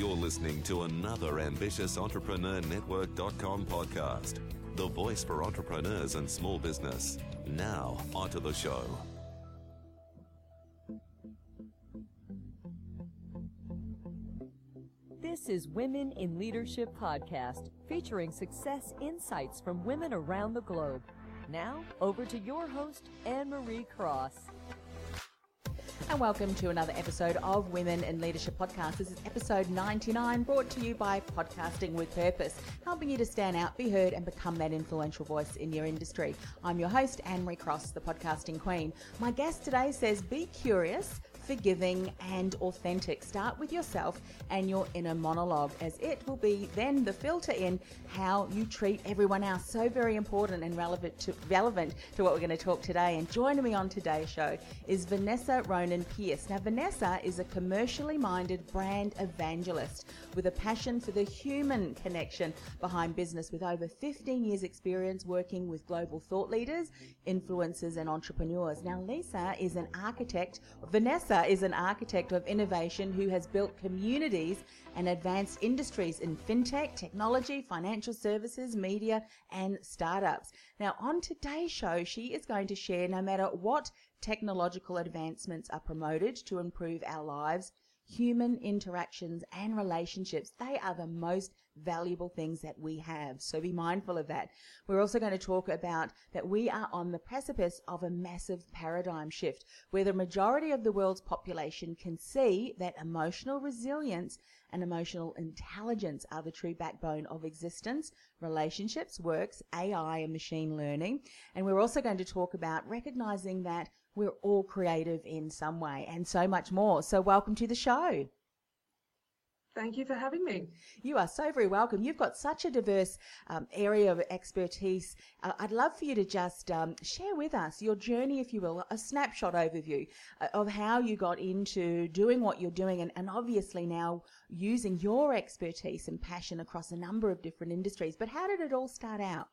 You're listening to another ambitious Entrepreneur Network.com podcast, the voice for entrepreneurs and small business. Now, onto the show. This is Women in Leadership Podcast, featuring success insights from women around the globe. Now, over to your host, Anne Marie Cross. And welcome to another episode of Women in Leadership Podcast. This is episode 99, brought to you by Podcasting with Purpose, helping you to stand out, be heard, and become that influential voice in your industry. I'm your host, Anne Marie Cross, the podcasting queen. My guest today says, Be curious forgiving, and authentic. Start with yourself and your inner monologue, as it will be then the filter in how you treat everyone else. So very important and relevant to relevant to what we're going to talk today. And joining me on today's show is Vanessa Ronan Pierce. Now, Vanessa is a commercially minded brand evangelist with a passion for the human connection behind business, with over 15 years' experience working with global thought leaders, influencers, and entrepreneurs. Now, Lisa is an architect. Vanessa is an architect of innovation who has built communities and advanced industries in fintech, technology, financial services, media, and startups. Now, on today's show, she is going to share no matter what technological advancements are promoted to improve our lives, human interactions and relationships, they are the most valuable things that we have. So be mindful of that. We're also going to talk about that we are on the precipice of a massive paradigm shift where the majority of the world's population can see that emotional resilience and emotional intelligence are the true backbone of existence, relationships, works, AI, and machine learning. And we're also going to talk about recognizing that we're all creative in some way and so much more. So, welcome to the show. Thank you for having me. You are so very welcome. You've got such a diverse um, area of expertise. Uh, I'd love for you to just um, share with us your journey, if you will, a snapshot overview uh, of how you got into doing what you're doing and, and obviously now using your expertise and passion across a number of different industries. But how did it all start out?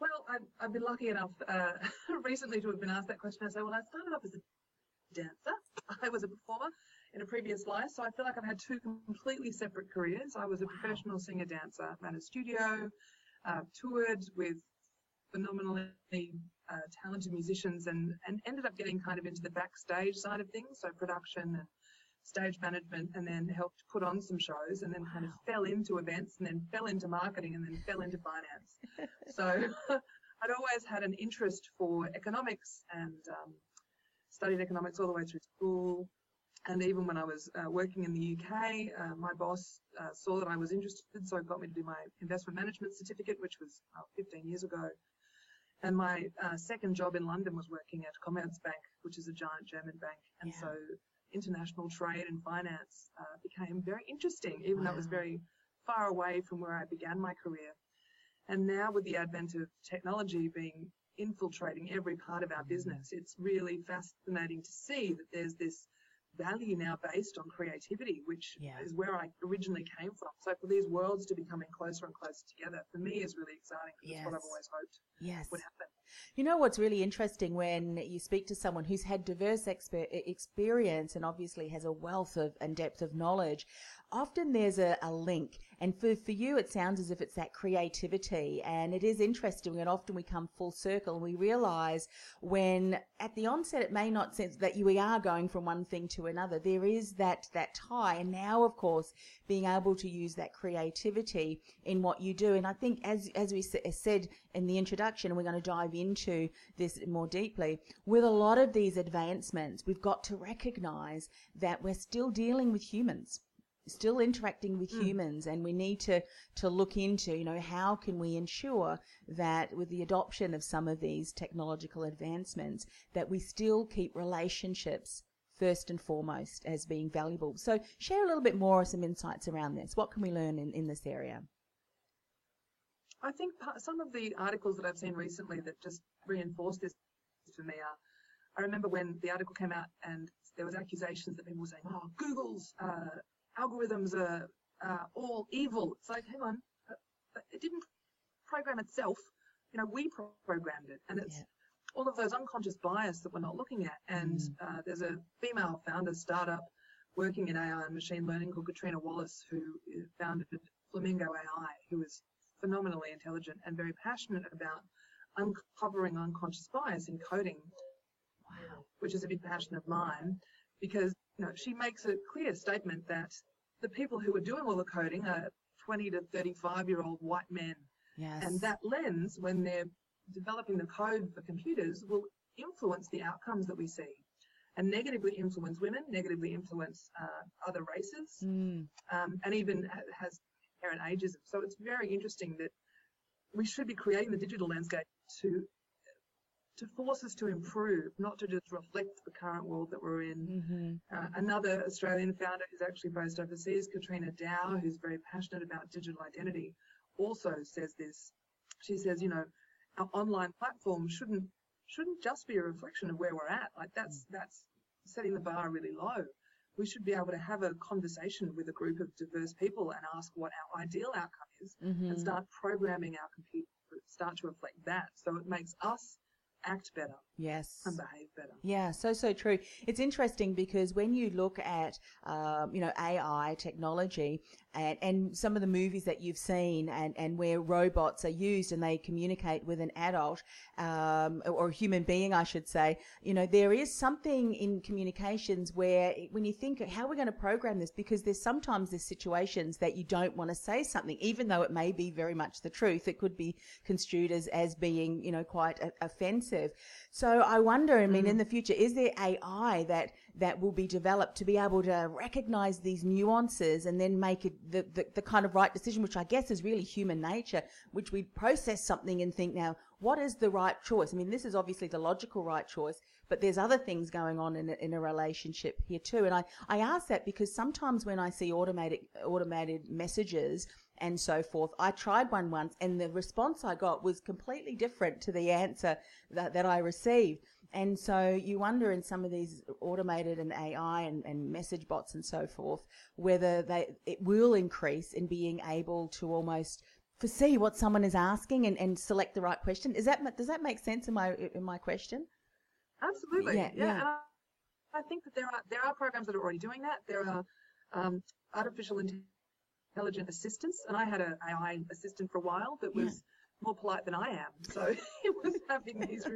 Well, I've, I've been lucky enough uh, recently to have been asked that question. I say, well, I started off as a dancer. I was a performer in a previous life. So I feel like I've had two completely separate careers. I was a professional singer dancer, ran a studio, uh, toured with phenomenally uh, talented musicians and, and ended up getting kind of into the backstage side of things, so production and stage management, and then helped put on some shows and then kind of fell into events and then fell into marketing and then fell into finance. so I'd always had an interest for economics and um, studied economics all the way through school, and even when I was uh, working in the UK, uh, my boss uh, saw that I was interested, so got me to do my investment management certificate, which was 15 years ago. And my uh, second job in London was working at Commerzbank, which is a giant German bank. And yeah. so international trade and finance uh, became very interesting, even wow. though it was very far away from where I began my career. And now with the advent of technology being infiltrating every part of our business, it's really fascinating to see that there's this value now based on creativity, which yeah. is where I originally came from. So for these worlds to be coming closer and closer together, for me is really exciting. Yes. It's what I've always hoped yes. would happen. You know what's really interesting when you speak to someone who's had diverse exper- experience and obviously has a wealth of and depth of knowledge often there's a, a link. And for, for you it sounds as if it's that creativity. And it is interesting and often we come full circle and we realize when at the onset it may not sense that you we are going from one thing to another. There is that that tie. And now of course being able to use that creativity in what you do and i think as as we said in the introduction we're going to dive into this more deeply with a lot of these advancements we've got to recognize that we're still dealing with humans still interacting with mm. humans and we need to to look into you know how can we ensure that with the adoption of some of these technological advancements that we still keep relationships first and foremost as being valuable. So share a little bit more some insights around this. What can we learn in, in this area? I think some of the articles that I've seen recently that just reinforce this for me are, I remember when the article came out and there was accusations that people were saying, oh, Google's uh, algorithms are uh, all evil. It's like, hang on, it didn't program itself. You know, we programmed it, and it's yeah. All of those unconscious bias that we're not looking at. And mm. uh, there's a female founder startup working in AI and machine learning called Catriona Wallace, who founded Flamingo AI, who is phenomenally intelligent and very passionate about uncovering unconscious bias in coding, wow. which is a big passion of mine, because you know she makes a clear statement that the people who are doing all the coding are 20 to 35 year old white men. Yes. And that lens, when they're developing the code for computers, will influence the outcomes that we see and negatively influence women, negatively influence uh, other races, mm. um, and even has inherent ageism. So it's very interesting that we should be creating the digital landscape to to force us to improve, not to just reflect the current world that we're in. Mm-hmm. Uh, another Australian founder who's actually based overseas, Katryna Dow, who's very passionate about digital identity, also says this. She says, you know, our online platform shouldn't shouldn't just be a reflection of where we're at. Like that's that's setting the bar really low. We should be able to have a conversation with a group of diverse people and ask what our ideal outcome is mm-hmm. and start programming our computer start to reflect that. So it makes us act better. Yes. And behave better. Yeah, so, so true. It's interesting because when you look at, um, you know, AI technology and, and some of the movies that you've seen and, and where robots are used and they communicate with an adult, um, or a human being, I should say, you know, there is something in communications where when you think, how are we going to program this? Because there's sometimes there's situations that you don't want to say something, even though it may be very much the truth. It could be construed as, as being, you know, quite a, offensive. So I wonder, I mean, mm. in the future, is there AI that, that will be developed to be able to recognize these nuances and then make it the, the, the kind of right decision, which I guess is really human nature, which we process something and think now, what is the right choice? I mean, this is obviously the logical right choice, but there's other things going on in a, in a relationship here too. And I, I ask that because sometimes when I see automated, automated messages and so forth. I tried one once and the response I got was completely different to the answer that, that I received. And so you wonder in some of these automated and AI and, and message bots and so forth, whether they, it will increase in being able to almost foresee what someone is asking and, and select the right question. Is that, does that make sense in my, in my question? Absolutely. Yeah. yeah. yeah. I think that there are, there are programs that are already doing that. There are um, artificial intelligence intelligent assistants, and I had an AI assistant for a while that was yeah. more polite than I am. So it was having these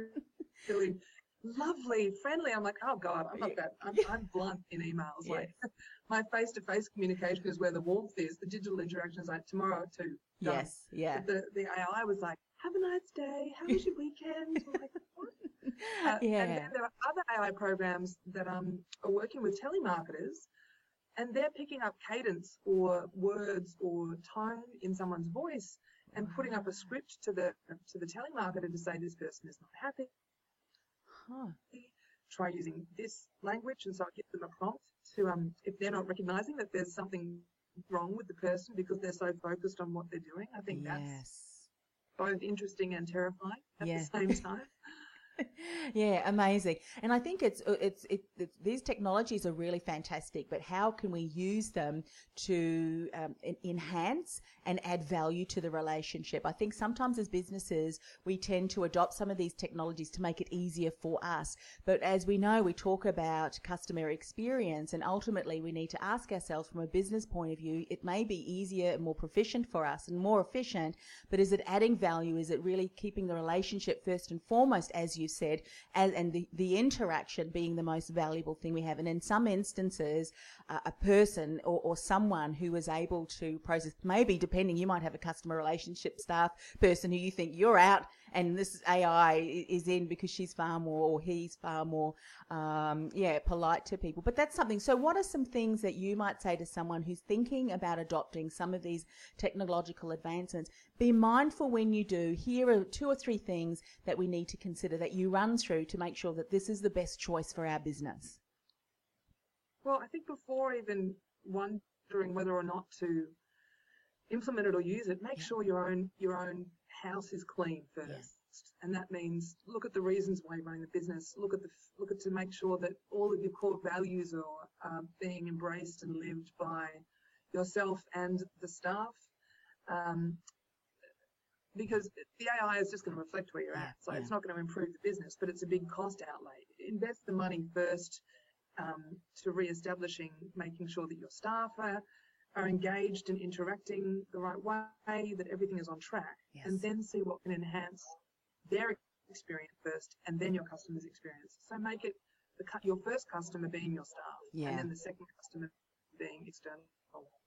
really lovely, friendly. I'm like, oh God, I'm not that. I'm, I'm blunt in emails. Like my face-to-face communication is where the warmth is. The digital interaction is like tomorrow too. Done. Yes, yeah. But the the AI was like, have a nice day. How was your weekend? like, uh, yeah. And then there are other AI programs that um, are working with telemarketers and they're picking up cadence or words or tone in someone's voice and putting up a script to the to the telemarketer to say this person is not happy. Huh. Try using this language, and so I give them a prompt to um if they're not recognizing that there's something wrong with the person because they're so focused on what they're doing. I think yes. that's both interesting and terrifying at yeah. the same time. yeah, amazing. And I think it's, uh, it's, it, these technologies are really fantastic, but how can we use them to um, enhance and add value to the relationship? I think sometimes as businesses, we tend to adopt some of these technologies to make it easier for us. But as we know, we talk about customer experience and ultimately we need to ask ourselves from a business point of view, it may be easier and more proficient for us and more efficient, but is it adding value? Is it really keeping the relationship first and foremost as you you said, and, and the, the interaction being the most valuable thing we have. And in some instances, uh, a person or, or someone who is able to process, maybe depending, you might have a customer relationship staff person who you think you're out and this AI is in because she's far more or he's far more, um, yeah, polite to people. But that's something. So, what are some things that you might say to someone who's thinking about adopting some of these technological advancements? Be mindful when you do. Here are two or three things that we need to consider that you run through to make sure that this is the best choice for our business. Well, I think before even wondering whether or not to implement it or use it, make Yeah. sure your own your own house is clean first. Yeah. And that means look at the reasons why you're running the business. Look at the look at to make sure that all of your core values are being embraced and lived by yourself and the staff. Um, because the AI is just going to reflect where you're at. So yeah. it's not going to improve the business, but it's a big cost outlay. Invest the money first um, to re-establishing, making sure that your staff are, are engaged and interacting the right way, that everything is on track, Yes. and then see what can enhance their experience first, and then your customer's experience. So make it the, your first customer being your staff, Yeah. and then the second customer being external.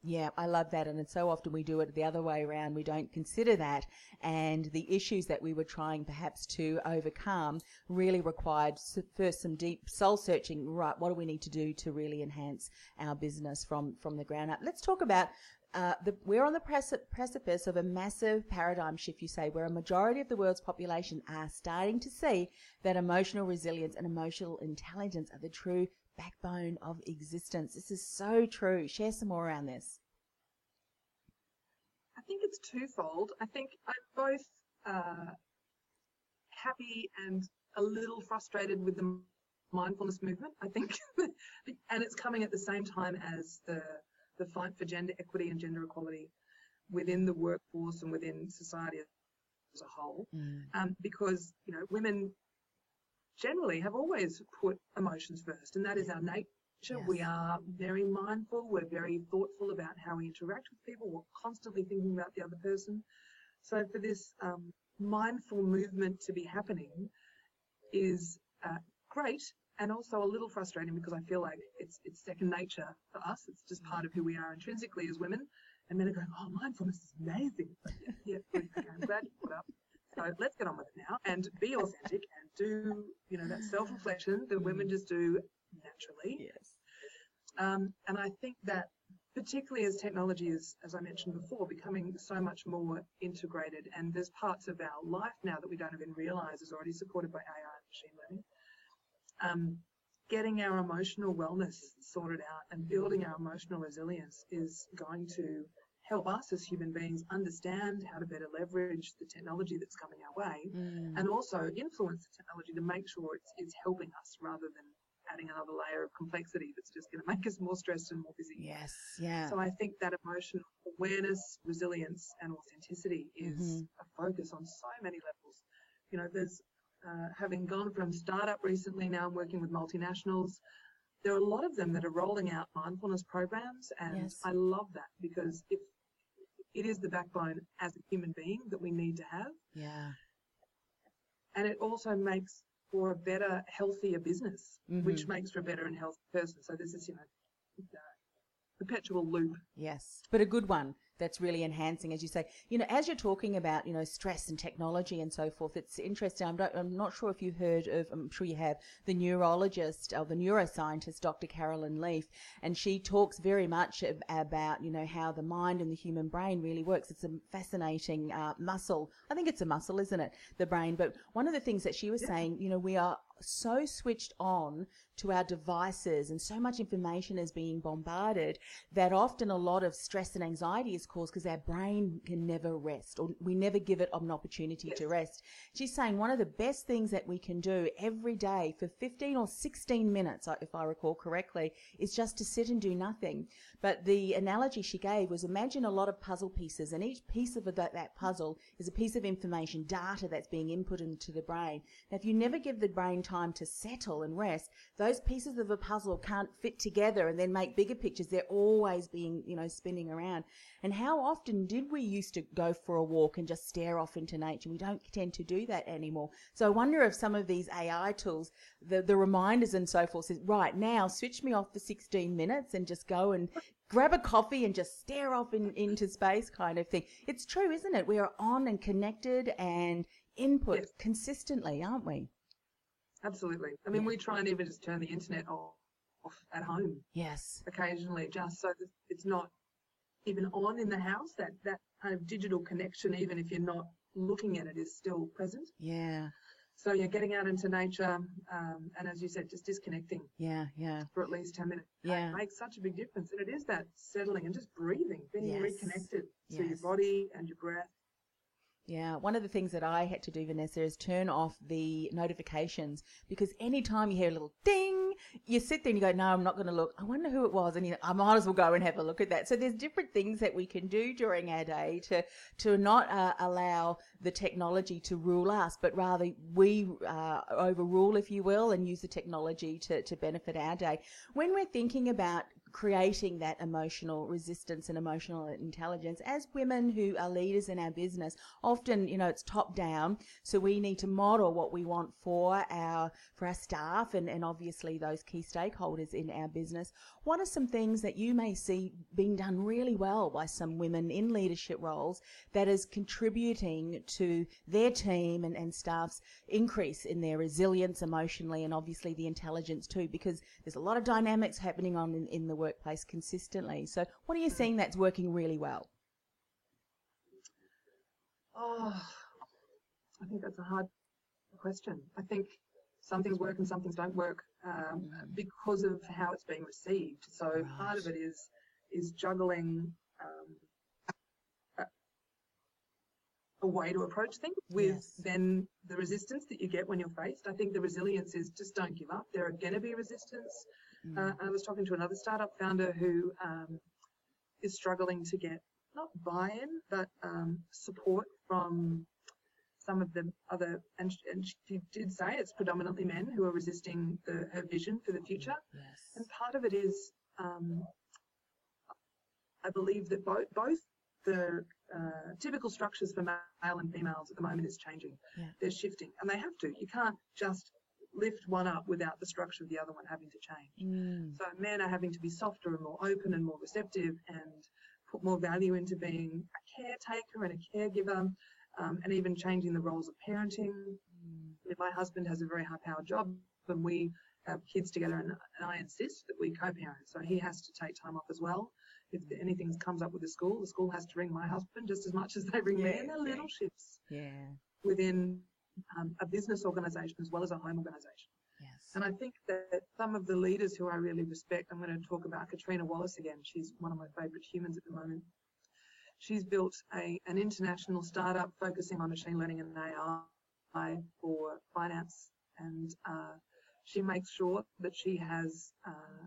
Yeah, I love that. And so often we do it the other way around. We don't consider that. And the issues that we were trying perhaps to overcome really required first some deep soul searching. Right, what do we need to do to really enhance our business from, from the ground up? Let's talk about. Uh, the, we're on the preci- precipice of a massive paradigm shift, you say, where a majority of the world's population are starting to see that emotional resilience and emotional intelligence are the true backbone of existence. This is so true. Share some more around this. I think it's twofold. I think I'm both uh, happy and a little frustrated with the mindfulness movement. I think, and it's coming at the same time as the the fight for gender equity and gender equality within the workforce and within society as a whole. Um, because you know, women generally have always put emotions first, and that is our nature. We are very mindful, we're very thoughtful about how we interact with people, we're constantly thinking about the other person. So, for this um, mindful movement to be happening is uh, great and also a little frustrating because I feel like it's, it's second nature for us, it's just part of who we are intrinsically as women. And men are going, oh, mindfulness is amazing. yeah, good, okay, I'm glad you put up. So let's get on with it now and be authentic and do, you know, that self-reflection that women just do naturally. Yes. Um, and I think that particularly as technology is, as I mentioned before, becoming so much more integrated and there's parts of our life now that we don't even realize is already supported by AI and machine learning. Um, getting our emotional wellness sorted out and building our emotional resilience is going to help us as human beings understand how to better leverage the technology that's coming our way Mm. and also influence the technology to make sure it's, it's helping us rather than adding another layer of complexity that's just going to make us more stressed and more busy. Yes. Yeah. So I think that emotional awareness, resilience, and authenticity is Mhm. a focus on so many levels. You know, there's uh, having gone from startup recently, now I'm working with multinationals. There are a lot of them that are rolling out mindfulness programs, and Yes. I love that because if it is the backbone as a human being that we need to have, yeah. and it also makes for a better, healthier business, which Mhm. makes for a better and healthy person. So this is, you know, perpetual loop. Yes, but a good one that's really enhancing, as you say. You know, as you're talking about, you know, stress and technology and so forth, it's interesting. I'm not, I'm not sure if you've heard of, I'm sure you have, the neurologist or the neuroscientist, Dr. Caroline Leaf, and she talks very much about, you know, how the mind and the human brain really works. It's a fascinating uh, muscle. I think it's a muscle, isn't it? The brain. But one of the things that she was saying, you know, we are so switched on to our devices and so much information is being bombarded that often a lot of stress and anxiety is caused because our brain can never rest or we never give it an opportunity to rest. She's saying one of the best things that we can do every day for 15 or 16 minutes, uh, if I recall correctly, is just to sit and do nothing. But the analogy she gave was imagine a lot of puzzle pieces and each piece of that, that puzzle is a piece of information, data that's being input into the brain. Now, if you never give the brain time to settle and rest, those pieces of a puzzle can't fit together and then make bigger pictures. They're always being, you know, spinning around. And how often did we used to go for a walk and just stare off into nature? We don't tend to do that anymore. So I wonder if some of these AI tools, the, the reminders and so forth, says, right now, switch me off for 16 minutes and just go and grab a coffee and just stare off in, into space kind of thing. It's true, isn't it? We are on and connected and input Yes. consistently, aren't we? Absolutely. I mean, Yeah. we try and even just turn the internet off, off at home Yes. occasionally, just so that it's not even on in the house. That that kind of digital connection, even if you're not looking at it, is still present. Yeah. So you're getting out into nature, um, and as you said, just disconnecting Yeah, yeah. for at least 10 minutes Yeah. it makes such a big difference. And it is that settling and just breathing, being Yes. reconnected to your body and your breath. Yeah, one of the things that I had to do, Vanessa, is turn off the notifications because anytime you hear a little ding, you sit there and you go, "No, I'm not going to look. I wonder who it was," and you know, I might as well go and have a look at that. So there's different things that we can do during our day to to not uh, allow the technology to rule us, but rather we uh, overrule, if you will, and use the technology to to benefit our day. When we're thinking about creating that emotional resistance and emotional intelligence. As women who are leaders in our business often you know it's top down so we need to model what we want for our for our staff and, and obviously those key stakeholders in our business. What are some things that you may see being done really well by some women in leadership roles that is contributing to their team and, and staff's increase in their resilience emotionally and obviously the intelligence too? Because there's a lot of dynamics happening on in, in the workplace consistently so what are you seeing that's working really well Oh, I think that's a hard question. I think some things work and some things don't work um, because of how it's being received. So part of it is is juggling um, a, a way to approach things with Yes. then the resistance that you get when you're faced. I think the resilience is just don't give up. There are going to be resistance. Uh, I was talking to another startup founder who um, is struggling to get not buy-in, but um, support from some of the other, and, and she did say it's predominantly men who are resisting the, her vision for the future. yes And part of it is, um, I believe that both both the uh, typical structures for male and females at the moment is changing. Yeah. They're shifting, and they have to. You can't just lift one up without the structure of the other one having to change. Mm. So men are having to be softer and more open and more receptive and put more value into being a caretaker and a caregiver um, and even changing the roles of parenting. If my husband has a very high powered job and we have kids together and, and I insist that we co-parent. So he has to take time off as well. If anything comes up with the school, the school has to ring my husband just as much as they ring me. And they're Yeah, little shifts yeah within um, a business organisation as well as a home organisation. yes And I think that some of the leaders who I really respect, I'm going to talk about Catriona Wallace again. She's one of my favourite humans at the moment. She's built a, an international startup focusing on machine learning and AI for finance. And uh, she makes sure that she has uh,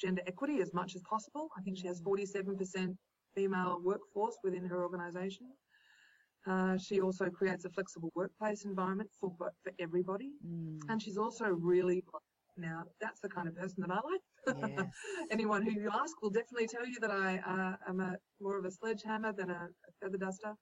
gender equity as much as possible. I think she has 47% female workforce within her organisation. Uh, she also creates a flexible workplace environment for for everybody, Mm. and she's also really now that's the kind of person that I like. Yes. Anyone who you ask will definitely tell you that I uh, am a more of a sledgehammer than a, a feather duster.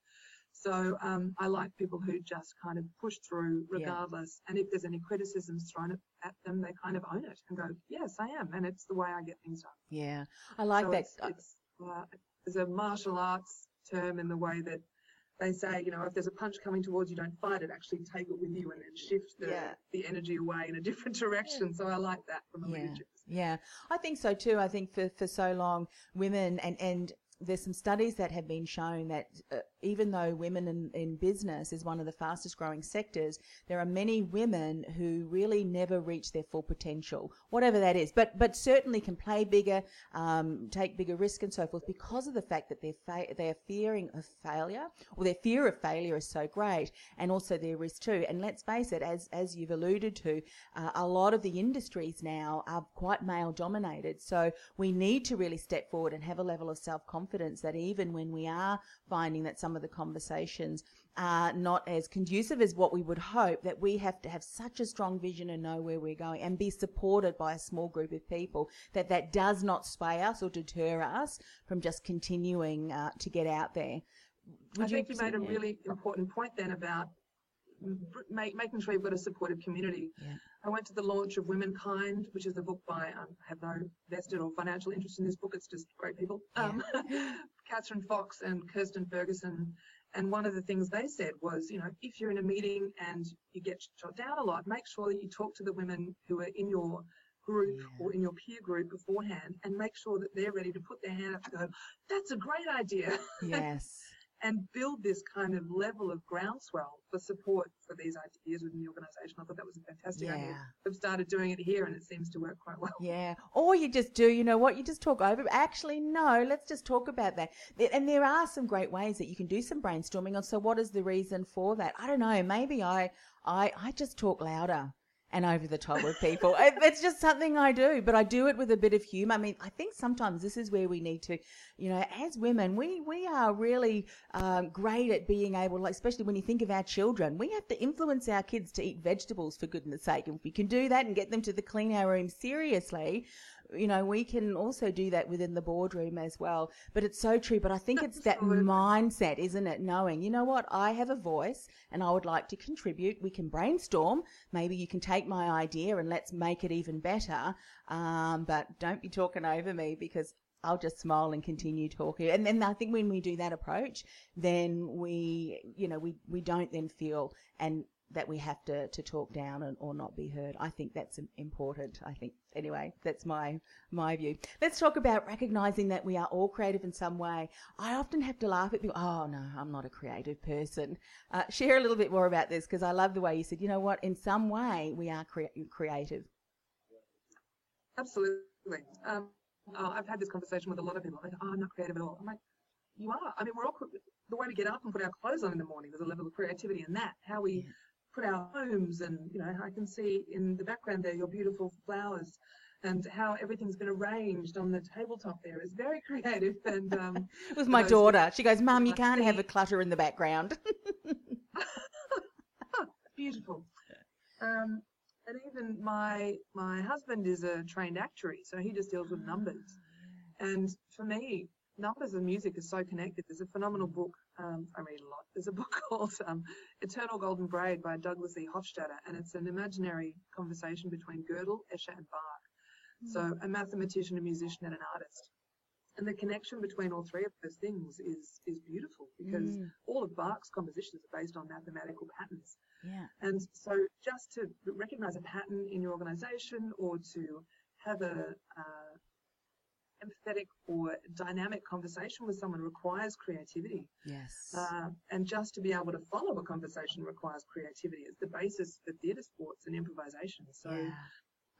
So um, I like people who just kind of push through Yeah. regardless, and if there's any criticisms thrown at, at them, they kind of own it and go, "Yes, I am," and it's the way I get things done. yeah i like So that It's, it's, uh, there's a martial arts term in the way that they say, you know, if there's a punch coming towards you, don't fight it. Actually, take it with you and then shift the, Yeah. the energy away in a different direction. So I like that from a Yeah. leadership. Yeah, I think so too. I think for, for so long, women and, and there's some studies that have been shown that uh, even though women in, in business is one of the fastest growing sectors, there are many women who really never reach their full potential, whatever that is. But but certainly can play bigger, um, take bigger risk and so forth because of the fact that they're fa- they're fearing of failure or their fear of failure is so great, and also their risk too. And let's face it, as as you've alluded to, uh, a lot of the industries now are quite male dominated. So we need to really step forward and have a level of self confidence that even when we are finding that some of the conversations are not as conducive as what we would hope, that we have to have such a strong vision and know where we're going and be supported by a small group of people that that does not sway us or deter us from just continuing uh, to get out there. I think you made a really important point then about make, making sure you've got a supportive community. Yeah. I went to the launch of Womankind, which is a book by, um, I have no vested or financial interest in this book, it's just great people. Um, Catherine Fox and Kirstin Ferguson. And one of the things they said was, you know, if you're in a meeting and you get shot down a lot, make sure that you talk to the women who are in your group Yeah. or in your peer group beforehand and make sure that they're ready to put their hand up to go, that's a great idea. Yes. And build this kind of level of groundswell for support for these ideas within the organisation. I thought that was a fantastic Yeah. idea. I've started doing it here and it seems to work quite well. Yeah. Or you just do, you know what, you just talk over. Actually, no, let's just talk about that. And there are some great ways that you can do some brainstorming on. So what is the reason for that? I don't know. Maybe I, I, I just talk louder and over the top with people. It's just something I do, but I do it with a bit of humor. I mean, I think sometimes this is where we need to, you know, as women, we, we are really um, great at being able, like, especially when you think of our children, we have to influence our kids to eat vegetables for goodness sake. And if we can do that and get them to the clean our room seriously, you know, we can also do that within the boardroom as well. But it's so true. But I think it's that mindset, isn't it? Knowing, you know what, I have a voice and I would like to contribute. We can brainstorm. Maybe you can take my idea and let's make it even better. Um, but don't be talking over me because I'll just smile and continue talking. And then I think when we do that approach, then we, you know, we, we don't then feel and that we have to, to talk down and, or not be heard. I think that's important. I think anyway, that's my, my view. Let's talk about recognizing that we are all creative in some way. I often have to laugh at people. Oh no, I'm not a creative person. Uh, share a little bit more about this because I love the way you said, you know what, in some way we are crea- creative. Absolutely. Um, uh, I've had this conversation with a lot of people. Like, oh, I'm not creative at all. I'm like, you are. I mean, we're all the way we get up and put our clothes on in the morning. There's a level of creativity in that. How we put our homes, and you know, I can see in the background there your beautiful flowers, and how everything's been arranged on the tabletop there is very creative. And um, With my daughter, she goes, Mum, you can't have a clutter in the background. beautiful. Um, and even my my husband is a trained actuary, so he just deals with numbers. And for me, numbers and music are so connected. There's a phenomenal book. Um, I read a lot. There's a book called um, Eternal Golden Braid by Douglas E. Hofstadter, and it's an imaginary conversation between Gödel, Escher, and Bach. So a mathematician, a musician, and an artist. And the connection between all three of those things is is beautiful because Mm. all of Bach's compositions are based on mathematical patterns. yeah. And so just to recognize a pattern in your organization or to have a uh, empathetic or dynamic conversation with someone requires creativity. Yes. Uh, and just to be able to follow a conversation requires creativity. It's the basis for theatre sports and improvisation. So yeah.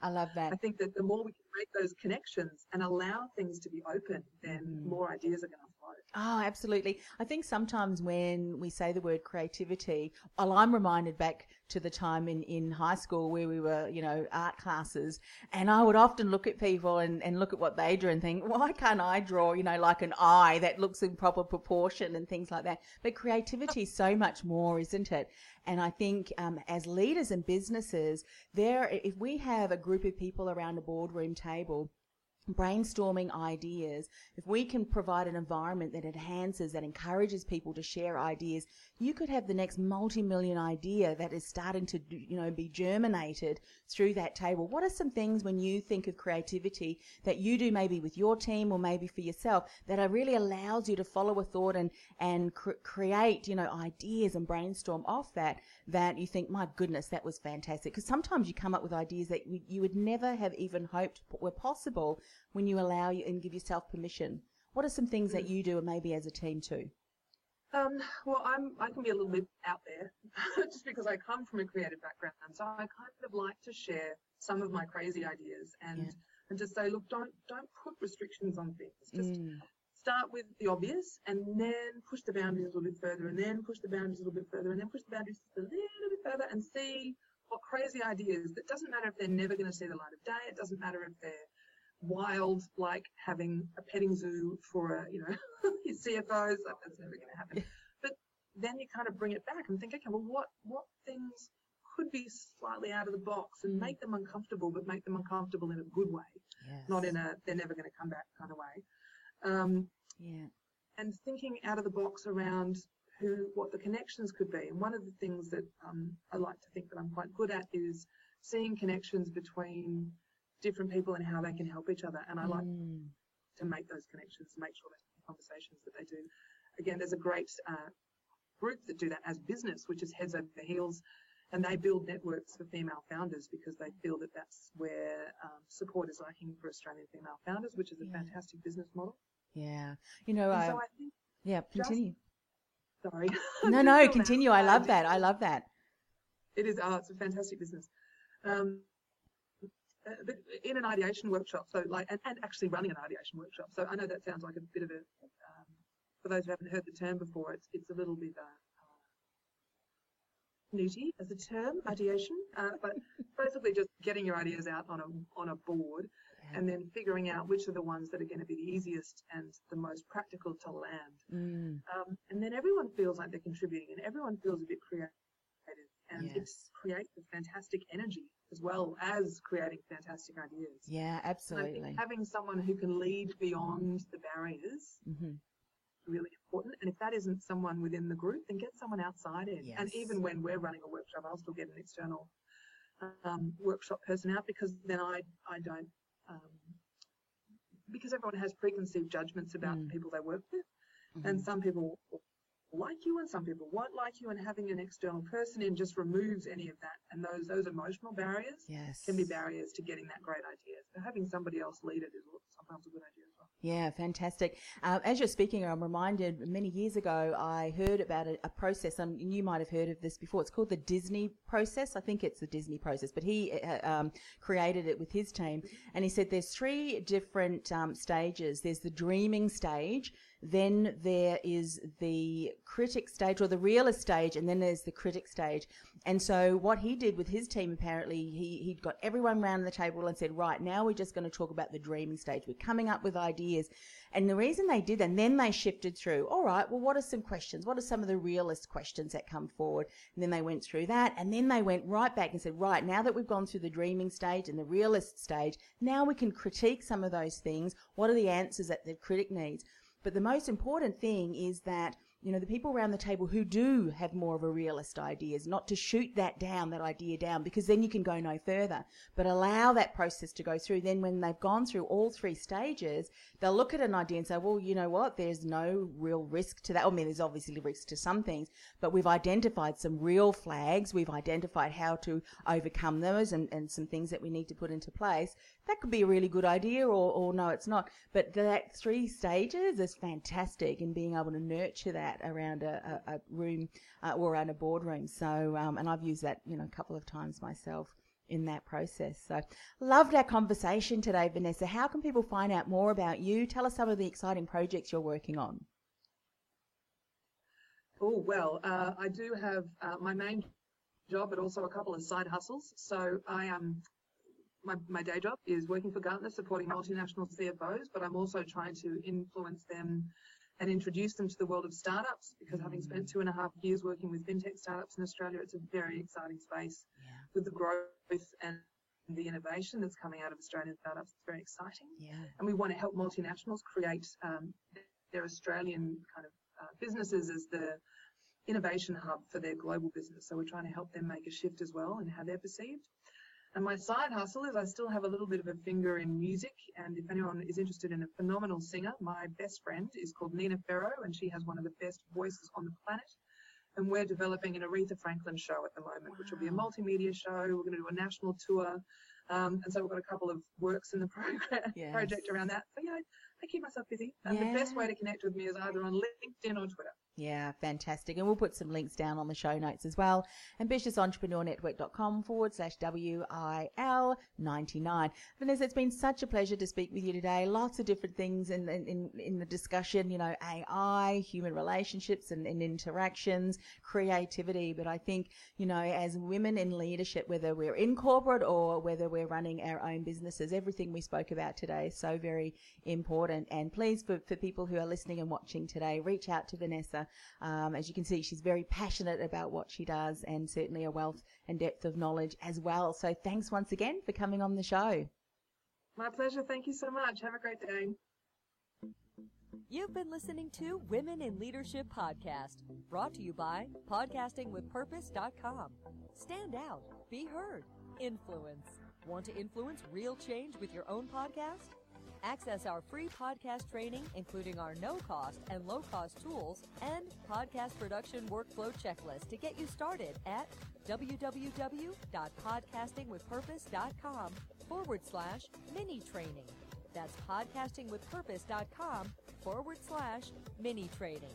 I love that. I think that the more we can make those connections and allow things to be open, then Mhm. more ideas are going to. Oh, absolutely. I think sometimes when we say the word creativity, well, I'm reminded back to the time in, in high school where we were, you know, art classes, and I would often look at people and, and look at what they drew and think, why can't I draw, you know, like an eye that looks in proper proportion and things like that? But creativity is so much more, isn't it? And I think um, as leaders and businesses, there, if we have a group of people around a boardroom table brainstorming ideas, if we can provide an environment that enhances, that encourages people to share ideas, you could have the next multi-million idea that is starting to, you know, be germinated through that table. What are some things when you think of creativity that you do maybe with your team or maybe for yourself that really allows you to follow a thought and, and cr- create, you know, ideas and brainstorm off that, that you think, my goodness, that was fantastic. Because sometimes you come up with ideas that you would never have even hoped were possible when you allow you and give yourself permission. What are some things that you do and maybe as a team too? Um, well, I'm I can be a little bit out there just because I come from a creative background, so I kind of like to share some of my crazy ideas and Yeah. and just say, look, don't don't put restrictions on things. Just Mm. start with the obvious and then push the boundaries a little bit further, and then push the boundaries a little bit further, and then push the boundaries a little bit further, and see what crazy ideas. That doesn't matter if they're never going to see the light of day. It doesn't matter if they're wild, like having a petting zoo for a, you know, your CFOs. Like that's never going to happen. But then you kind of bring it back and think, okay, well, what what things could be slightly out of the box and make them uncomfortable, but make them uncomfortable in a good way, Yes. not in a they're never going to come back kind of way. Um, Yeah. and thinking out of the box around who what the connections could be. And one of the things that um, I like to think that I'm quite good at is seeing connections between different people and how they can help each other. And I like Mm. to make those connections, make sure that the conversations that they do. Again, there's a great uh, group that do that as business, which is Heads Over Heels, and they build networks for female founders because they feel that that's where um, support is lacking for Australian female founders, which is a Yeah. fantastic business model. Yeah. You know, I, so I think yeah, just- continue. Sorry. No, no, continue. I love that. I love that. It is. Oh, it's a fantastic business. Um, in an ideation workshop, so like, and, and actually running an ideation workshop. So I know that sounds like a bit of a, um, for those who haven't heard the term before, it's it's a little bit uh, newty as a term, ideation, uh, but basically just getting your ideas out on a on a board and then figuring out which are the ones that are going to be the easiest and the most practical to land. Mm, Um, and then everyone feels like they're contributing and everyone feels a bit creative and it creates a fantastic energy as well as creating fantastic ideas. yeah, absolutely. having someone who can lead beyond the barriers hmm really important. And if that isn't someone within the group, then get someone outside in. And even when we're running a workshop, I'll still get an external um, workshop person out because then I I don't um, because everyone has preconceived judgments about Mm. the people they work with, Mm-hmm. and some people like you and some people won't like you, and having an external person in just removes any of that. And those those emotional barriers Yes. can be barriers to getting that great idea. So having somebody else lead it is sometimes a good idea as well. Yeah, fantastic. Um, as you're speaking, I'm reminded many years ago I heard about a, a process, and you might have heard of this before. It's called the Disney process. I think it's the Disney process, but he uh, um, created it with his team, and he said there's three different um, stages. There's the dreaming stage, then there is the critic stage or the realist stage, and then there's the critic stage. And so what he did with his team, apparently, he he'd got everyone round the table and said, right now we're just going to talk about the dreaming stage. We're coming up with ideas. And the reason they did, and then they shifted through, all right, well, what are some questions? What are some of the realist questions that come forward? And then they went through that, and then they went right back and said, right, now that we've gone through the dreaming stage and the realist stage, now we can critique some of those things. What are the answers that the critic needs? But the most important thing is that you know the people around the table who do have more of a realist ideas, not to shoot that down, that idea down, because then you can go no further. But allow that process to go through. Then when they've gone through all three stages, they'll look at an idea and say, well, you know what? There's no real risk to that. I mean, there's obviously risk to some things, but we've identified some real flags. We've identified how to overcome those and, and some things that we need to put into place. That could be a really good idea or, or no, it's not. But that three stages is fantastic in being able to nurture that around a, a, a room uh, or around a boardroom. So, um, and I've used that, you know, a couple of times myself in that process. So, loved our conversation today, Vanessa. How can people find out more about you? Tell us some of the exciting projects you're working on. Oh, well, uh, I do have uh, my main job, but also a couple of side hustles. So I am, my, my day job is working for Gartner, supporting multinational CFOs, but I'm also trying to influence them and introduce them to the world of startups because having spent two and a half years working with fintech startups in Australia, it's a very exciting space with the growth and the innovation that's coming out of Australian startups. It's very exciting Yeah. and we want to help multinationals create um, their Australian kind of uh, businesses as the innovation hub for their global business. So we're trying to help them make a shift as well in how they're perceived. And my side hustle is I still have a little bit of a finger in music. And if anyone is interested in a phenomenal singer, my best friend is called Nina Ferro, and she has one of the best voices on the planet. And we're developing an Aretha Franklin show at the moment, which will be a multimedia show. We're going to do a national tour. Um, and so we've got a couple of works in the program Yes. project around that. So yeah, I keep myself busy. And the best way to connect with me is either on LinkedIn or Twitter. Yeah, fantastic. And we'll put some links down on the show notes as well. AmbitiousEntrepreneurNetwork.com forward slash WIL 99. Vanessa, it's been such a pleasure to speak with you today. Lots of different things in, in, in the discussion, you know, AI, human relationships and, and interactions, creativity. But I think, you know, as women in leadership, whether we're in corporate or whether we're running our own businesses, everything we spoke about today is so very important. And please, for, for people who are listening and watching today, reach out to Vanessa. Um, as you can see, she's very passionate about what she does and certainly a wealth and depth of knowledge as well. So thanks once again for coming on the show. My pleasure. Thank you so much. Have a great day. You've been listening to Women in Leadership Podcast, brought to you by podcastingwithpurpose.com. Stand out, be heard, influence. Want to influence real change with your own podcast? Access our free podcast training, including our no cost and low cost tools and podcast production workflow checklist to get you started at www.podcastingwithpurpose.com forward slash mini training. That's podcastingwithpurpose.com forward slash mini training.